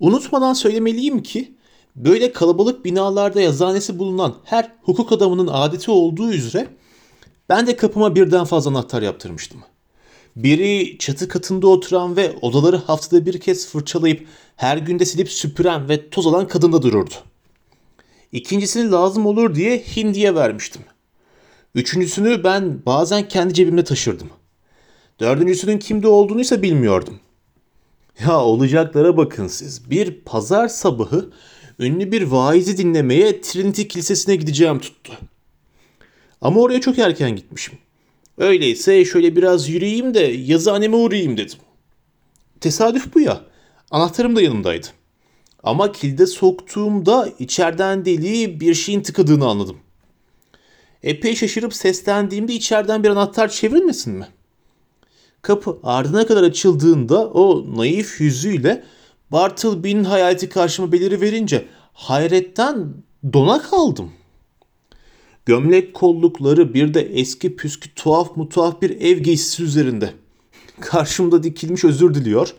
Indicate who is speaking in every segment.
Speaker 1: Unutmadan söylemeliyim ki böyle kalabalık binalarda yazanesi bulunan her hukuk adamının adeti olduğu üzere ben de kapıma birden fazla anahtar yaptırmıştım. Biri çatı katında oturan ve odaları haftada bir kez fırçalayıp her günde silip süpüren ve toz alan kadında dururdu. İkincisini lazım olur diye hindiye vermiştim. Üçüncüsünü ben bazen kendi cebimde taşırdım. Dördüncüsünün kimde olduğunu ise bilmiyordum. Ya olacaklara bakın siz. Bir pazar sabahı ünlü bir vaizi dinlemeye Trinity Kilisesi'ne gideceğim tuttu. Ama oraya çok erken gitmişim. Öyleyse şöyle biraz yürüyeyim de yazıhaneme uğrayayım dedim. Tesadüf bu ya. Anahtarım da yanımdaydı. Ama kilde soktuğumda içeriden deliği bir şeyin tıkadığını anladım. Epey şaşırıp seslendiğimde içeriden bir anahtar çevrilmesin mi? Kapı ardına kadar açıldığında o naif yüzüyle Bartleby'nin hayaleti karşıma beliri verince hayretten dona kaldım. Gömlek kollukları bir de eski püskü tuhaf mu tuhaf bir ev giysisi üzerinde. Karşımda dikilmiş özür diliyor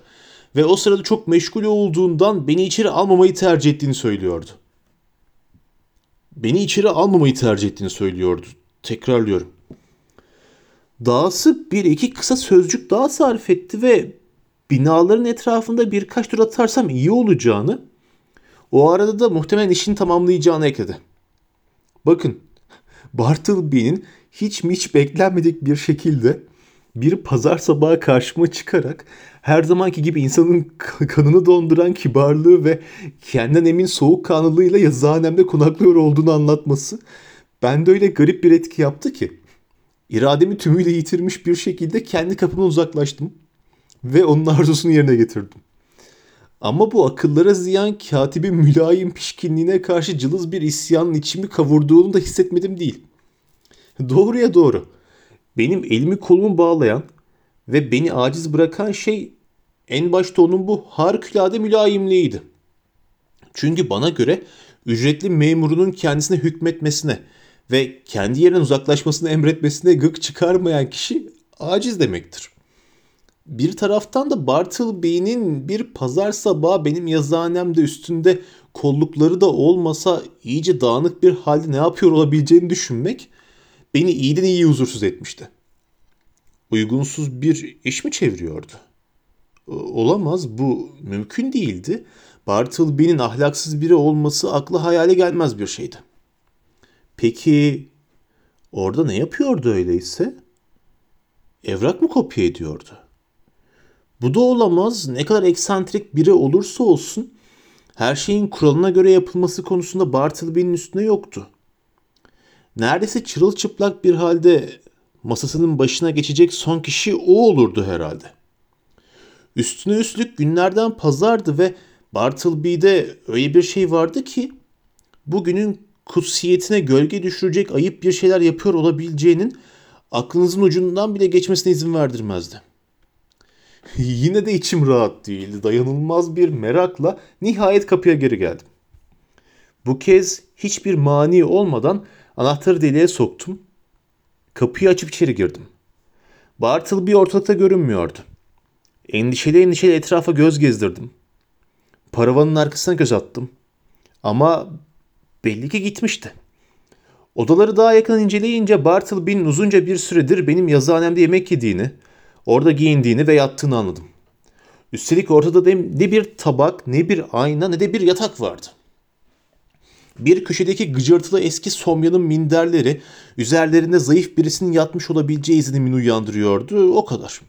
Speaker 1: ve o sırada çok meşgul olduğundan beni içeri almamayı tercih ettiğini söylüyordu. Beni içeri almamayı tercih ettiğini söylüyordu. Tekrarlıyorum. Dağısı bir iki kısa sözcük daha sarf etti ve binaların etrafında birkaç tur atarsam iyi olacağını, o arada da muhtemelen işini tamamlayacağını ekledi. Bakın, Bartleby'nin hiç mi hiç beklenmedik bir şekilde bir pazar sabahı karşıma çıkarak her zamanki gibi insanın kanını donduran kibarlığı ve kendinden emin soğukkanlılığıyla yazıhanemde konaklıyor olduğunu anlatması bende öyle garip bir etki yaptı ki irademi tümüyle yitirmiş bir şekilde kendi kapımdan uzaklaştım ve onun arzusunu yerine getirdim. Ama bu akıllara ziyan katibin mülayim pişkinliğine karşı cılız bir isyanın içimi kavurduğunu da hissetmedim değil. Doğruya doğru. Benim elimi kolumu bağlayan ve beni aciz bırakan şey en başta onun bu harikulade mülayimliğiydi. Çünkü bana göre ücretli memurunun kendisine hükmetmesine ve kendi yerinden uzaklaşmasını emretmesine gık çıkarmayan kişi aciz demektir. Bir taraftan da Bartleby'nin bir pazar sabahı benim yazıhanemde üstünde kollukları da olmasa iyice dağınık bir halde ne yapıyor olabileceğini düşünmek beni iyiden iyi huzursuz etmişti. Uygunsuz bir iş mi çeviriyordu? Olamaz bu mümkün değildi. Bartleby'nin ahlaksız biri olması aklı hayale gelmez bir şeydi. Peki orada ne yapıyordu öyleyse? Evrak mı kopya ediyordu? Bu da olamaz. Ne kadar eksantrik biri olursa olsun her şeyin kuralına göre yapılması konusunda Bartleby'nin üstüne yoktu. Neredeyse çırılçıplak bir halde masasının başına geçecek son kişi o olurdu herhalde. Üstüne üstlük günlerden pazardı ve Bartleby'de öyle bir şey vardı ki bugünün kutsiyetine gölge düşürecek ayıp bir şeyler yapıyor olabileceğinin aklınızın ucundan bile geçmesine izin verdirmezdi. Yine de içim rahat değildi. Dayanılmaz bir merakla nihayet kapıya geri geldim. Bu kez hiçbir mani olmadan anahtarı deliğe soktum. Kapıyı açıp içeri girdim. Bartleby ortalıkta görünmüyordu. Endişeli endişeli etrafa göz gezdirdim. Paravanın arkasına göz attım. Ama belli ki gitmişti. Odaları daha yakın inceleyince Bartleby'nin uzunca bir süredir benim yazıhanemde yemek yediğini, orada giyindiğini ve yattığını anladım. Üstelik ortada ne bir tabak, ne bir ayna, ne de bir yatak vardı. Bir köşedeki gıcırtılı eski somyanın minderleri üzerlerinde zayıf birisinin yatmış olabileceği izlenimini uyandırıyordu. O kadar.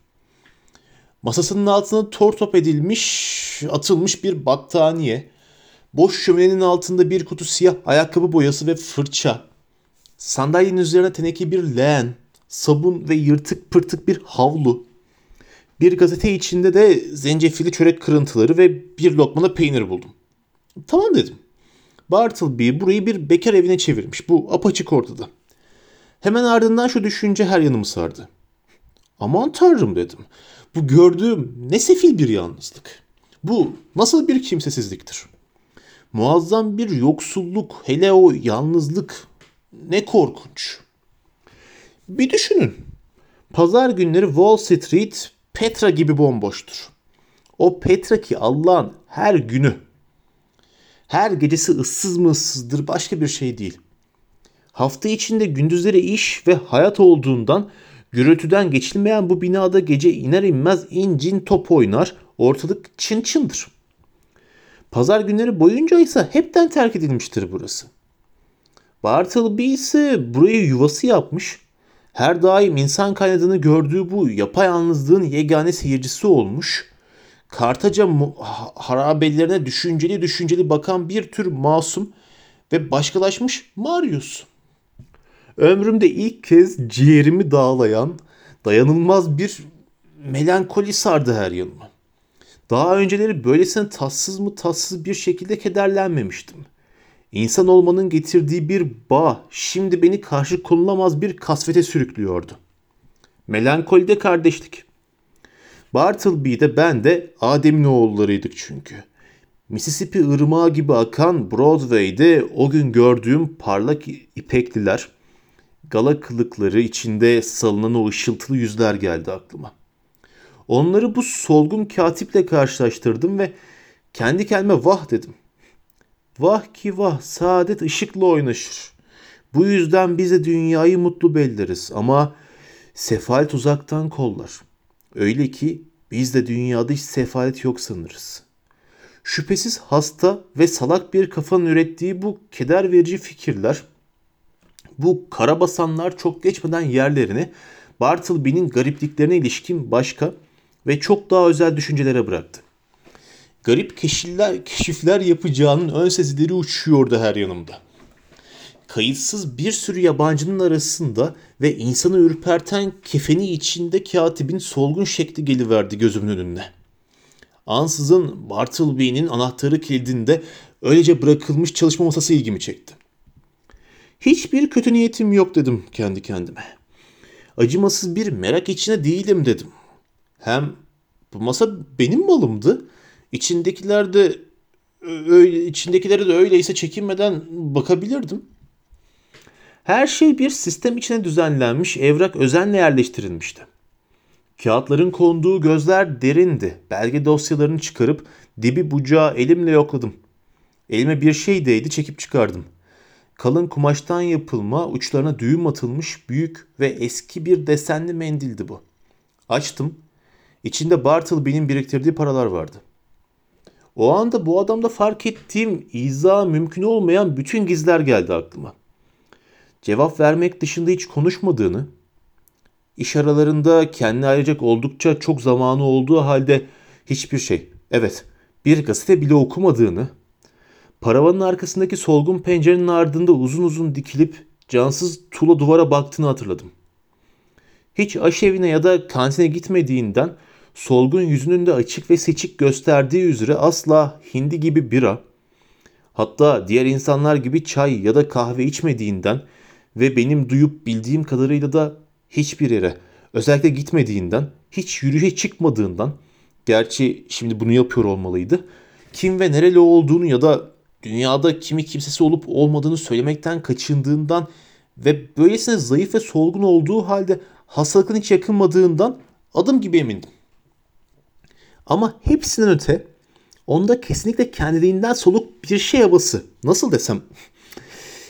Speaker 1: Masasının altına tor top edilmiş, atılmış bir battaniye, boş şöminenin altında bir kutu siyah ayakkabı boyası ve fırça, sandalyenin üzerine teneke bir leğen, sabun ve yırtık pırtık bir havlu, bir gazete içinde de zencefili çörek kırıntıları ve bir lokmada peynir buldum. Tamam dedim. Bartleby burayı bir bekar evine çevirmiş. Bu apaçık ortada. Hemen ardından şu düşünce her yanımı sardı. Aman tanrım dedim. Bu gördüğüm ne sefil bir yalnızlık. Bu nasıl bir kimsesizliktir? Muazzam bir yoksulluk, hele o yalnızlık ne korkunç. Bir düşünün. Pazar günleri Wall Street Petra gibi bomboştur. O Petra ki Allah'ın her günü, her gecesi ıssız mı ıssızdır başka bir şey değil. Hafta içinde gündüzleri iş ve hayat olduğundan gürültüden geçilmeyen bu binada gece iner inmez incin top oynar, ortalık çın çındır. Pazar günleri boyunca ise hepten terk edilmiştir burası. Bartleby ise burayı yuvası yapmış, her daim insan kaynadığını gördüğü bu yapayalnızlığın yegane seyircisi olmuş, Kartaca harabelerine düşünceli düşünceli bakan bir tür masum ve başkalaşmış Marius. Ömrümde ilk kez ciğerimi dağlayan dayanılmaz bir melankoli sardı her yanımı. Daha önceleri böylesine tatsız mı tatsız bir şekilde kederlenmemiştim. İnsan olmanın getirdiği bir bağ şimdi beni karşı konulamaz bir kasvete sürüklüyordu. Melankolide kardeşlik. Bartleby'de ben de Adem'in oğullarıydık çünkü. Mississippi ırmağı gibi akan Broadway'de o gün gördüğüm parlak ipekliler, gala kılıkları içinde salınan o ışıltılı yüzler geldi aklıma. Onları bu solgun katiple karşılaştırdım ve kendi kendime vah dedim. Vah ki vah saadet ışıkla oynaşır. Bu yüzden bize dünyayı mutlu belleriz ama sefalet uzaktan kollar. Öyle ki biz de dünyada hiç sefalet yok sanırız. Şüphesiz hasta ve salak bir kafanın ürettiği bu keder verici fikirler, bu karabasanlar çok geçmeden yerlerini Bartleby'nin garipliklerine ilişkin başka ve çok daha özel düşüncelere bıraktı. Garip keşifler, keşifler yapacağının ön sezileri uçuyordu her yanımda. Kayıtsız bir sürü yabancının arasında ve insanı ürperten kefeni içinde katibin solgun şekli geliverdi gözümün önüne. Ansızın Bartleby'nin anahtarı kilidinde öylece bırakılmış çalışma masası ilgimi çekti. Hiçbir kötü niyetim yok dedim kendi kendime. Acımasız bir merak içine değilim dedim. Hem bu masa benim malımdı. İçindekiler de öyle, içindekileri de öyleyse çekinmeden bakabilirdim. Her şey bir sistem içine düzenlenmiş, evrak özenle yerleştirilmişti. Kağıtların konduğu gözler derindi. Belge dosyalarını çıkarıp dibi bucağı elimle yokladım. Elime bir şey değdi çekip çıkardım. Kalın kumaştan yapılma, uçlarına düğüm atılmış büyük ve eski bir desenli mendildi bu. Açtım. İçinde Bartleby'nin biriktirdiği paralar vardı. O anda bu adamda fark ettiğim izah mümkün olmayan bütün gizler geldi aklıma. Cevap vermek dışında hiç konuşmadığını, iş aralarında kendine ayıracak oldukça çok zamanı olduğu halde hiçbir şey, evet bir gazete bile okumadığını, paravanın arkasındaki solgun pencerenin ardında uzun uzun dikilip cansız tuğla duvara baktığını hatırladım. Hiç aşevine ya da kantine gitmediğinden solgun yüzünün de açık ve seçik gösterdiği üzere asla hindi gibi bira, hatta diğer insanlar gibi çay ya da kahve içmediğinden ve benim duyup bildiğim kadarıyla da hiçbir yere özellikle gitmediğinden, hiç yürüyüşe çıkmadığından, gerçi şimdi bunu yapıyor olmalıydı, kim ve nereli olduğunu ya da dünyada kimi kimsesi olup olmadığını söylemekten kaçındığından ve böylesine zayıf ve solgun olduğu halde hastalıkın hiç yakınmadığından adım gibi emindim. Ama hepsinden öte onda kesinlikle kendiliğinden soluk bir şey havası. Nasıl desem?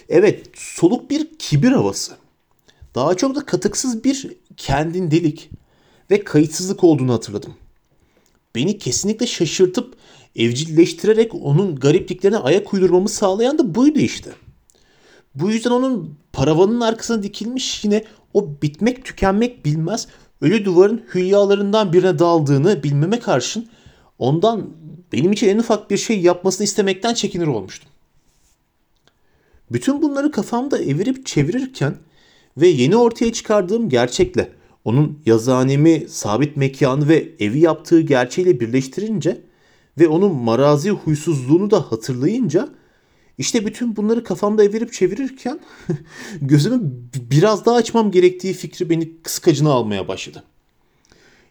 Speaker 1: Evet soluk bir kibir havası. Daha çok da katıksız bir kendin delik ve kayıtsızlık olduğunu hatırladım. Beni kesinlikle şaşırtıp evcilleştirerek onun garipliklerine ayak uydurmamı sağlayan da buydu işte. Bu yüzden onun paravanın arkasına dikilmiş yine o bitmek tükenmek bilmez ölü duvarın hülyalarından birine daldığını bilmeme karşın ondan benim için en ufak bir şey yapmasını istemekten çekinir olmuştum. Bütün bunları kafamda evirip çevirirken ve yeni ortaya çıkardığım gerçekle onun yazıhanemi, sabit mekanı ve evi yaptığı gerçeğiyle birleştirince ve onun marazi huysuzluğunu da hatırlayınca işte bütün bunları kafamda evirip çevirirken gözümü biraz daha açmam gerektiği fikri beni kıskacına almaya başladı.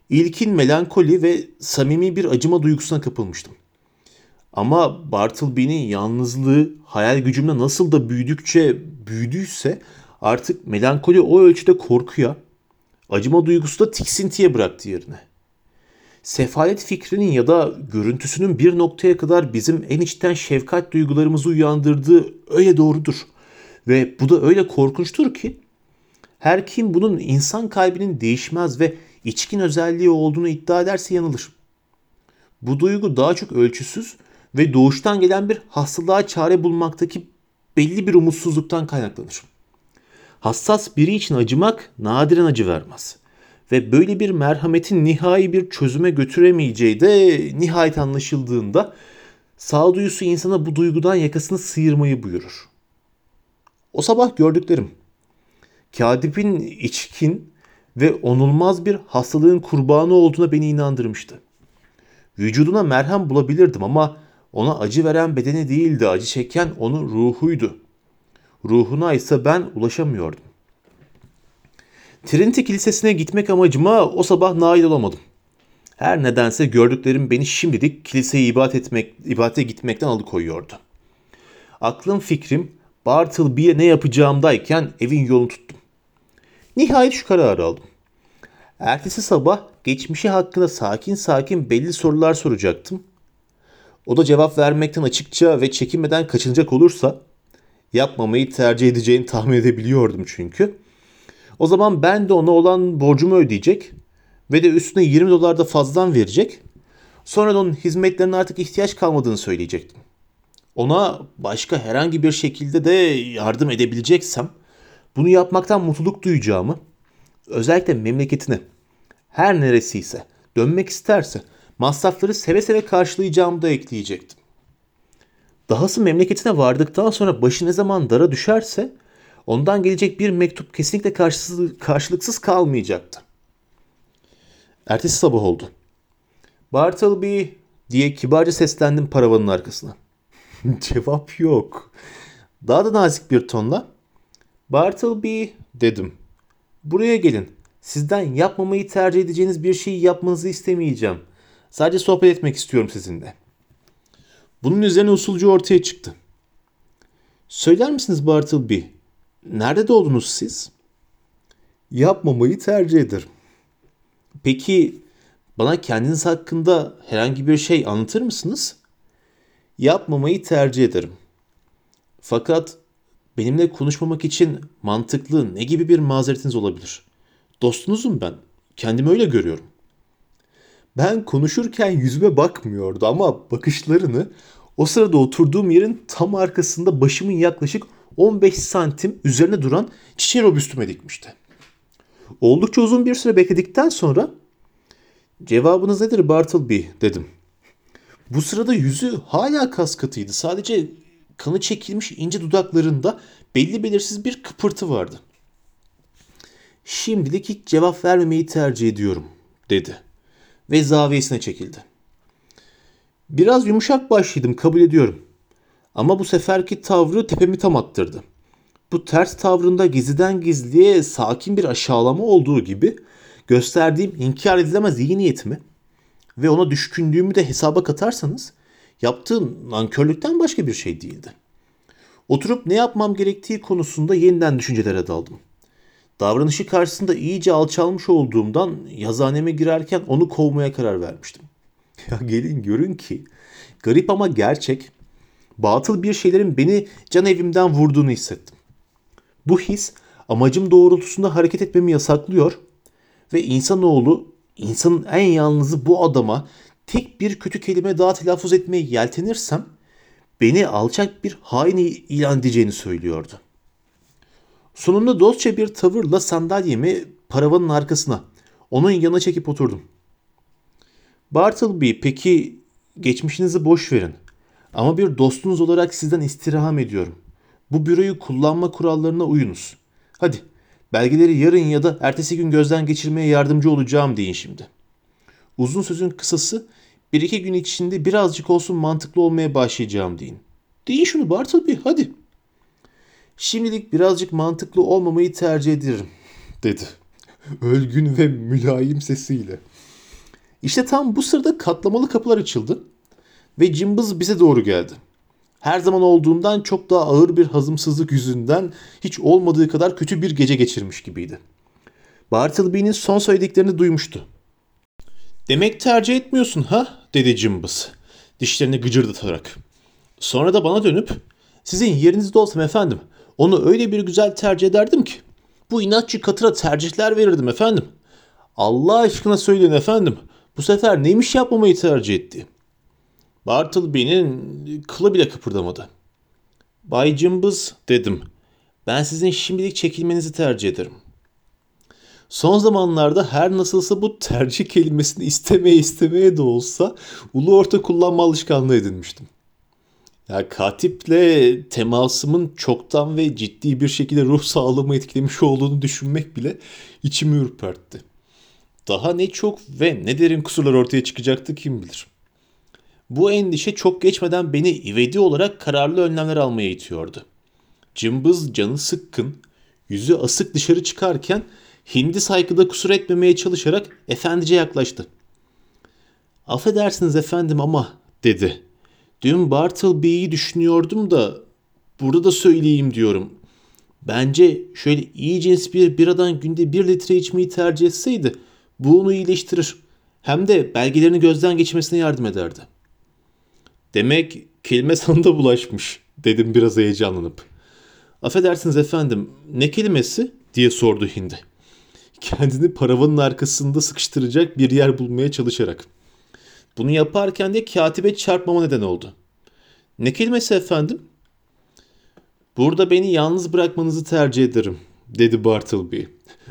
Speaker 1: İlkin melankoli ve samimi bir acıma duygusuna kapılmıştım. Ama Bartleby'nin yalnızlığı hayal gücümle nasıl da büyüdükçe büyüdüyse artık melankoli o ölçüde korkuya, acıma duygusu da tiksintiye bıraktı yerine. Sefalet fikrinin ya da görüntüsünün bir noktaya kadar bizim en içten şefkat duygularımızı uyandırdığı öyle doğrudur. Ve bu da öyle korkunçtur ki her kim bunun insan kalbinin değişmez ve içkin özelliği olduğunu iddia ederse yanılır. Bu duygu daha çok ölçüsüz ve doğuştan gelen bir hastalığa çare bulmaktaki belli bir umutsuzluktan kaynaklanır. Hassas biri için acımak nadiren acı vermez. Ve böyle bir merhametin nihai bir çözüme götüremeyeceği de nihayet anlaşıldığında sağduyusu insana bu duygudan yakasını sıyırmayı buyurur. O sabah gördüklerim. Kadip'in içkin ve onulmaz bir hastalığın kurbanı olduğuna beni inandırmıştı. Vücuduna merhem bulabilirdim ama ona acı veren bedeni değildi, acı çeken onun ruhuydu. Ruhuna ise ben ulaşamıyordum. Trinity Kilisesi'ne gitmek amacıma o sabah nail olamadım. Her nedense gördüklerim beni şimdilik kiliseye ibadet etmek, ibadete gitmekten alıkoyuyordu. Aklım fikrim Bartleby'ye ne yapacağımdayken evin yolunu tuttum. Nihayet şu kararı aldım. Ertesi sabah geçmişi hakkında sakin sakin belli sorular soracaktım. O da cevap vermekten açıkça ve çekinmeden kaçınacak olursa yapmamayı tercih edeceğini tahmin edebiliyordum çünkü. O zaman ben de ona olan borcumu ödeyecek ve de üstüne 20 dolar da fazladan verecek. Sonra da onun hizmetlerine artık ihtiyaç kalmadığını söyleyecektim. Ona başka herhangi bir şekilde de yardım edebileceksem bunu yapmaktan mutluluk duyacağımı, özellikle memleketine her neresiyse dönmek isterse masrafları seve seve karşılayacağımı da ekleyecektim. Dahası memleketine vardıktan sonra başı ne zaman dara düşerse ondan gelecek bir mektup kesinlikle karşılıksız kalmayacaktı. Ertesi sabah oldu. Bartleby diye kibarca seslendim paravanın arkasına. Cevap yok. Daha da nazik bir tonla Bartleby dedim. Buraya gelin. Sizden yapmamayı tercih edeceğiniz bir şeyi yapmanızı istemeyeceğim. Sadece sohbet etmek istiyorum sizinle. Bunun üzerine usulcu ortaya çıktı. Söyler misiniz Bartleby? Nerede doğdunuz siz? Yapmamayı tercih ederim. Peki bana kendiniz hakkında herhangi bir şey anlatır mısınız? Yapmamayı tercih ederim. Fakat benimle konuşmamak için mantıklı ne gibi bir mazeretiniz olabilir? Dostunuzum ben. Kendimi öyle görüyorum. Ben konuşurken yüzüme bakmıyordu ama bakışlarını o sırada oturduğum yerin tam arkasında başımın yaklaşık 15 santim üzerine duran çiçeği robüstüme dikmişti. Oldukça uzun bir süre bekledikten sonra cevabınız nedir Bartleby dedim. Bu sırada yüzü hala kas katıydı. Sadece kanı çekilmiş ince dudaklarında belli belirsiz bir kıpırtı vardı. Şimdilik hiç cevap vermemeyi tercih ediyorum dedi ve zaviyesine çekildi. Biraz yumuşak başlıydım kabul ediyorum. Ama bu seferki tavrı tepemi tam attırdı. Bu ters tavrında gizliden gizliye sakin bir aşağılama olduğu gibi gösterdiğim inkar edilemez iyi niyetimi ve ona düşkünlüğümü de hesaba katarsanız yaptığım nankörlükten başka bir şey değildi. Oturup ne yapmam gerektiği konusunda yeniden düşüncelere daldım. Davranışı karşısında iyice alçalmış olduğumdan yazaneme girerken onu kovmaya karar vermiştim. Ya gelin görün ki garip ama gerçek batıl bir şeylerin beni can evimden vurduğunu hissettim. Bu his amacım doğrultusunda hareket etmemi yasaklıyor ve insanoğlu insanın en yalnızı bu adama tek bir kötü kelime daha telaffuz etmeye yeltenirsem beni alçak bir hain ilan edeceğini söylüyordu. Sonunda dostça bir tavırla sandalyemi paravanın arkasına, onun yanına çekip oturdum. Bartleby peki geçmişinizi boş verin. Ama bir dostunuz olarak sizden istirham ediyorum. Bu büroyu kullanma kurallarına uyunuz. Hadi belgeleri yarın ya da ertesi gün gözden geçirmeye yardımcı olacağım deyin şimdi. Uzun sözün kısası bir iki gün içinde birazcık olsun mantıklı olmaya başlayacağım deyin. Deyin şunu Bartleby hadi. Şimdilik birazcık mantıklı olmamayı tercih ederim dedi. Ölgün ve mülayim sesiyle. İşte tam bu sırada katlamalı kapılar açıldı ve cımbız bize doğru geldi. Her zaman olduğundan çok daha ağır bir hazımsızlık yüzünden hiç olmadığı kadar kötü bir gece geçirmiş gibiydi. Bartleby'nin son söylediklerini duymuştu. Demek tercih etmiyorsun ha? dedi cımbız. Dişlerini gıcırdatarak. Sonra da bana dönüp sizin yerinizde olsam efendim onu öyle bir güzel tercih ederdim ki. Bu inatçı katıra tercihler verirdim efendim. Allah aşkına söyleyin efendim. Bu sefer neymiş yapmamayı tercih etti? Bartleby'nin kılı bile kıpırdamadı. Bay Cımbız dedim. Ben sizin şimdilik çekilmenizi tercih ederim. Son zamanlarda her nasılsa bu tercih kelimesini istemeye istemeye de olsa ulu orta kullanma alışkanlığı edinmiştim. Ya katiple temasımın çoktan ve ciddi bir şekilde ruh sağlığımı etkilemiş olduğunu düşünmek bile içimi ürpertti. Daha ne çok ve ne derin kusurlar ortaya çıkacaktı kim bilir. Bu endişe çok geçmeden beni ivedi olarak kararlı önlemler almaya itiyordu. Cımbız canı sıkkın, yüzü asık dışarı çıkarken hindi saygıda kusur etmemeye çalışarak efendice yaklaştı. Affedersiniz efendim ama dedi. Dün Bartleby'yi düşünüyordum da burada da söyleyeyim diyorum. Bence şöyle iyi cins bir biradan günde bir litre içmeyi tercih etseydi bu onu iyileştirir. Hem de belgelerini gözden geçirmesine yardım ederdi. Demek kelime sana da bulaşmış dedim biraz heyecanlanıp. Affedersiniz efendim ne kelimesi diye sordu Hindi. Kendini paravanın arkasında sıkıştıracak bir yer bulmaya çalışarak. Bunu yaparken de katibe çarpmama neden oldu. Ne kelimesi efendim? Burada beni yalnız bırakmanızı tercih ederim, dedi Bartleby.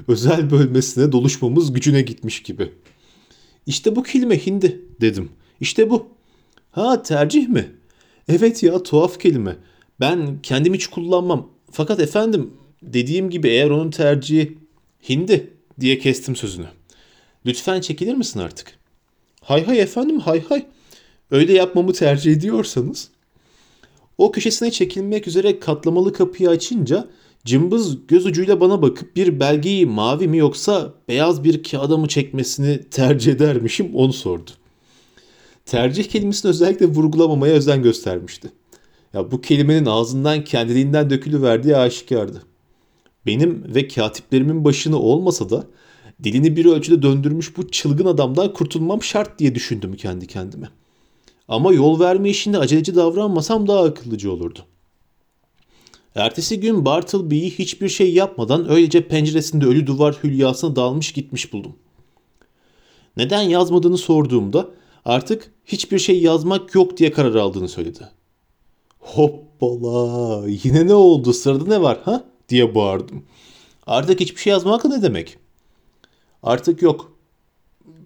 Speaker 1: Özel bölmesine doluşmamız gücüne gitmiş gibi. İşte bu kelime hindi, dedim. İşte bu. Ha tercih mi? Evet ya tuhaf kelime. Ben kendim hiç kullanmam. Fakat efendim dediğim gibi eğer onun tercihi hindi diye kestim sözünü. Lütfen çekilir misin artık? Hay hay efendim hay hay. Öyle yapmamı tercih ediyorsanız. O köşesine çekilmek üzere katlamalı kapıyı açınca cımbız göz ucuyla bana bakıp bir belgeyi mavi mi yoksa beyaz bir kağıda mı çekmesini tercih edermişim onu sordu. Tercih kelimesini özellikle vurgulamamaya özen göstermişti. Ya bu kelimenin ağzından kendiliğinden dökülüverdiği aşikardı. Benim ve katiplerimin başını olmasa da dilini bir ölçüde döndürmüş bu çılgın adamdan kurtulmam şart diye düşündüm kendi kendime. Ama yol verme işinde aceleci davranmasam daha akıllıcı olurdu. Ertesi gün Bartleby'yi hiçbir şey yapmadan öylece penceresinde ölü duvar hülyasına dalmış gitmiş buldum. Neden yazmadığını sorduğumda artık hiçbir şey yazmak yok diye karar aldığını söyledi. Hoppala yine ne oldu sırada ne var ha diye bağırdım. Artık hiçbir şey yazmak ne demek? Artık yok.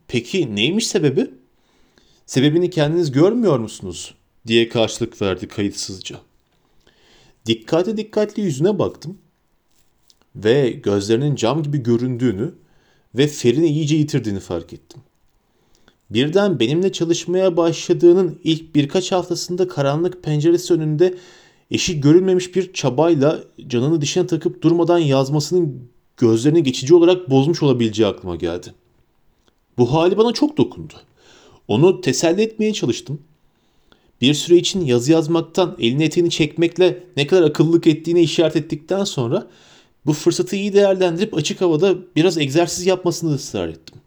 Speaker 1: Peki neymiş sebebi? Sebebini kendiniz görmüyor musunuz? diye karşılık verdi kayıtsızca. Dikkatli dikkatli yüzüne baktım ve gözlerinin cam gibi göründüğünü ve ferini iyice yitirdiğini fark ettim. Birden benimle çalışmaya başladığının ilk birkaç haftasında karanlık penceresi önünde eşi görülmemiş bir çabayla canını dişine takıp durmadan yazmasının gözlerini geçici olarak bozmuş olabileceği aklıma geldi. Bu hali bana çok dokundu. Onu teselli etmeye çalıştım. Bir süre için yazı yazmaktan elini eteğini çekmekle ne kadar akıllılık ettiğine işaret ettikten sonra bu fırsatı iyi değerlendirip açık havada biraz egzersiz yapmasını ısrar ettim.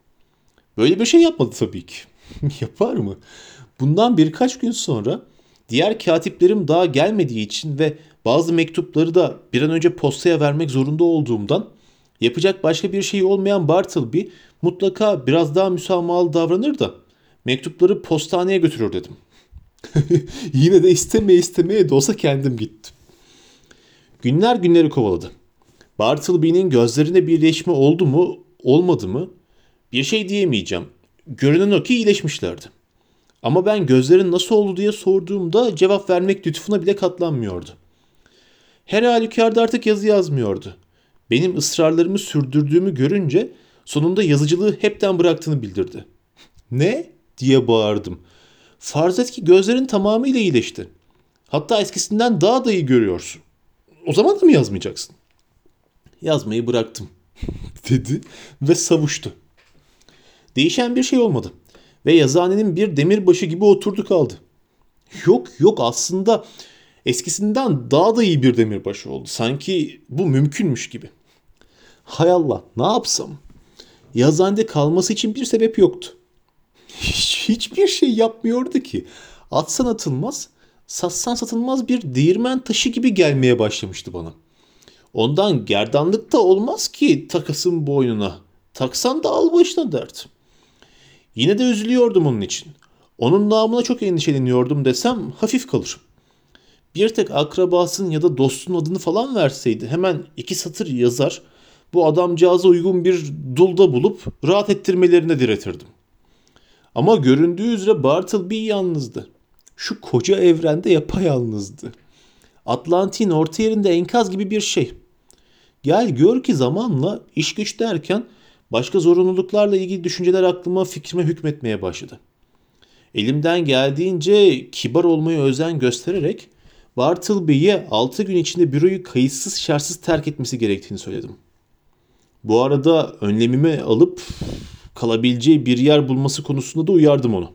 Speaker 1: Böyle bir şey yapmadı tabii ki. Yapar mı? Bundan birkaç gün sonra diğer katiplerim daha gelmediği için ve bazı mektupları da bir an önce postaya vermek zorunda olduğumdan yapacak başka bir şey olmayan Bartleby mutlaka biraz daha müsamahalı davranır da mektupları postaneye götürür dedim. Yine de istemeye istemeye de olsa kendim gittim. Günler günleri kovaladı. Bartleby'nin gözlerine birleşme oldu mu, olmadı mı? Bir şey diyemeyeceğim. Görünen o ki iyileşmişlerdi. Ama ben gözlerin nasıl oldu diye sorduğumda cevap vermek lütfuna bile katlanmıyordu. Her halükarda artık yazı yazmıyordu. Benim ısrarlarımı sürdürdüğümü görünce sonunda yazıcılığı hepten bıraktığını bildirdi. Ne? diye bağırdım. Farz et ki gözlerin tamamıyla iyileşti. Hatta eskisinden daha da iyi görüyorsun. O zaman da mı yazmayacaksın? Yazmayı bıraktım dedi ve savuştu. Değişen bir şey olmadı ve yazıhanenin bir demirbaşı gibi oturdu kaldı. Yok yok aslında eskisinden daha da iyi bir demirbaşı oldu. Sanki bu mümkünmüş gibi. Hay Allah ne yapsam? Yazıhanede kalması için bir sebep yoktu. hiç, hiçbir şey yapmıyordu ki. Atsan atılmaz, satsan satılmaz bir değirmen taşı gibi gelmeye başlamıştı bana. Ondan gerdanlık da olmaz ki takasın boynuna. Taksan da al başına dert. Yine de üzülüyordum onun için. Onun namına çok endişeleniyordum desem hafif kalır. Bir tek akrabasının ya da dostunun adını falan verseydi hemen iki satır yazar bu adamcağıza uygun bir dulda bulup rahat ettirmelerine diretirdim. Ama göründüğü üzere Bartleby yalnızdı. Şu koca evrende yapayalnızdı. Atlantik'in orta yerinde enkaz gibi bir şey. Gel gör ki zamanla iş güç derken başka zorunluluklarla ilgili düşünceler aklıma fikrime hükmetmeye başladı. Elimden geldiğince kibar olmaya özen göstererek Bartleby'ye 6 gün içinde büroyu kayıtsız şartsız terk etmesi gerektiğini söyledim. Bu arada önlemimi alıp kalabileceği bir yer bulması konusunda da uyardım onu.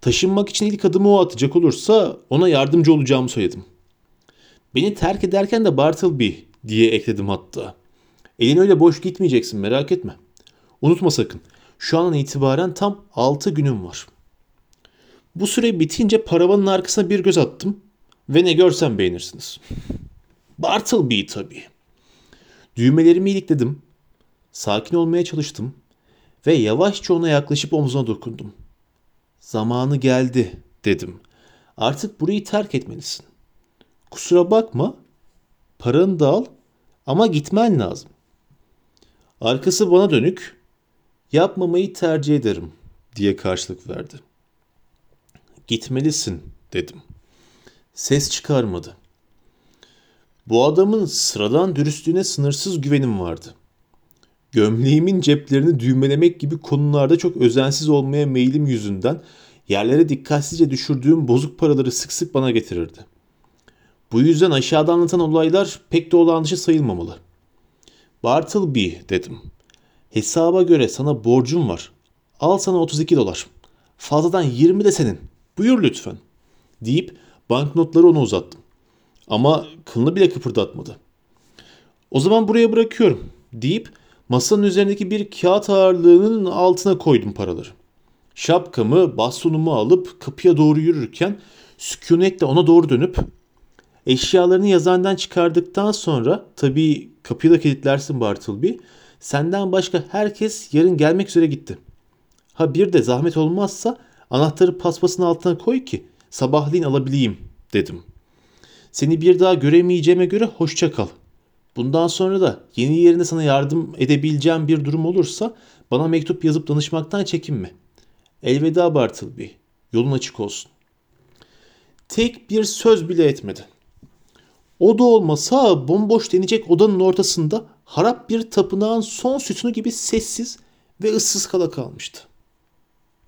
Speaker 1: Taşınmak için ilk adımı o atacak olursa ona yardımcı olacağımı söyledim. Beni terk ederken de Bartleby diye ekledim hatta. Elin öyle boş gitmeyeceksin merak etme. Unutma sakın. Şu an itibaren tam 6 günüm var. Bu süre bitince paravanın arkasına bir göz attım ve ne görsem beğenirsiniz. Bartleby tabii. Düğmelerimi ilikledim. Sakin olmaya çalıştım ve yavaşça ona yaklaşıp omzuna dokundum. Zamanı geldi dedim. Artık burayı terk etmelisin. Kusura bakma. Paranı da al ama gitmen lazım. Arkası bana dönük. Yapmamayı tercih ederim diye karşılık verdi. Gitmelisin dedim. Ses çıkarmadı. Bu adamın sıradan dürüstlüğüne sınırsız güvenim vardı. Gömleğimin ceplerini düğmelemek gibi konularda çok özensiz olmaya meyilim yüzünden yerlere dikkatsizce düşürdüğüm bozuk paraları sık sık bana getirirdi. Bu yüzden aşağıda anlatan olaylar pek de olağan dışı sayılmamalı. Bartleby dedim. Hesaba göre sana borcum var. Al sana 32 dolar. Fazladan 20 de senin. Buyur lütfen. Deyip banknotları ona uzattım. Ama kılını bile kıpırdatmadı. O zaman buraya bırakıyorum deyip masanın üzerindeki bir kağıt ağırlığının altına koydum paraları. Şapkamı, bastonumu alıp kapıya doğru yürürken sükunetle ona doğru dönüp eşyalarını yazandan çıkardıktan sonra tabii kapıyı da kilitlersin Bartleby. Senden başka herkes yarın gelmek üzere gitti. Ha bir de zahmet olmazsa anahtarı paspasın altına koy ki sabahleyin alabileyim dedim. Seni bir daha göremeyeceğime göre hoşça kal. Bundan sonra da yeni yerinde sana yardım edebileceğim bir durum olursa bana mektup yazıp danışmaktan çekinme. Elveda Bartleby. Yolun açık olsun. Tek bir söz bile etmedi. O da olmasa bomboş denecek odanın ortasında harap bir tapınağın son sütunu gibi sessiz ve ıssız kala kalmıştı.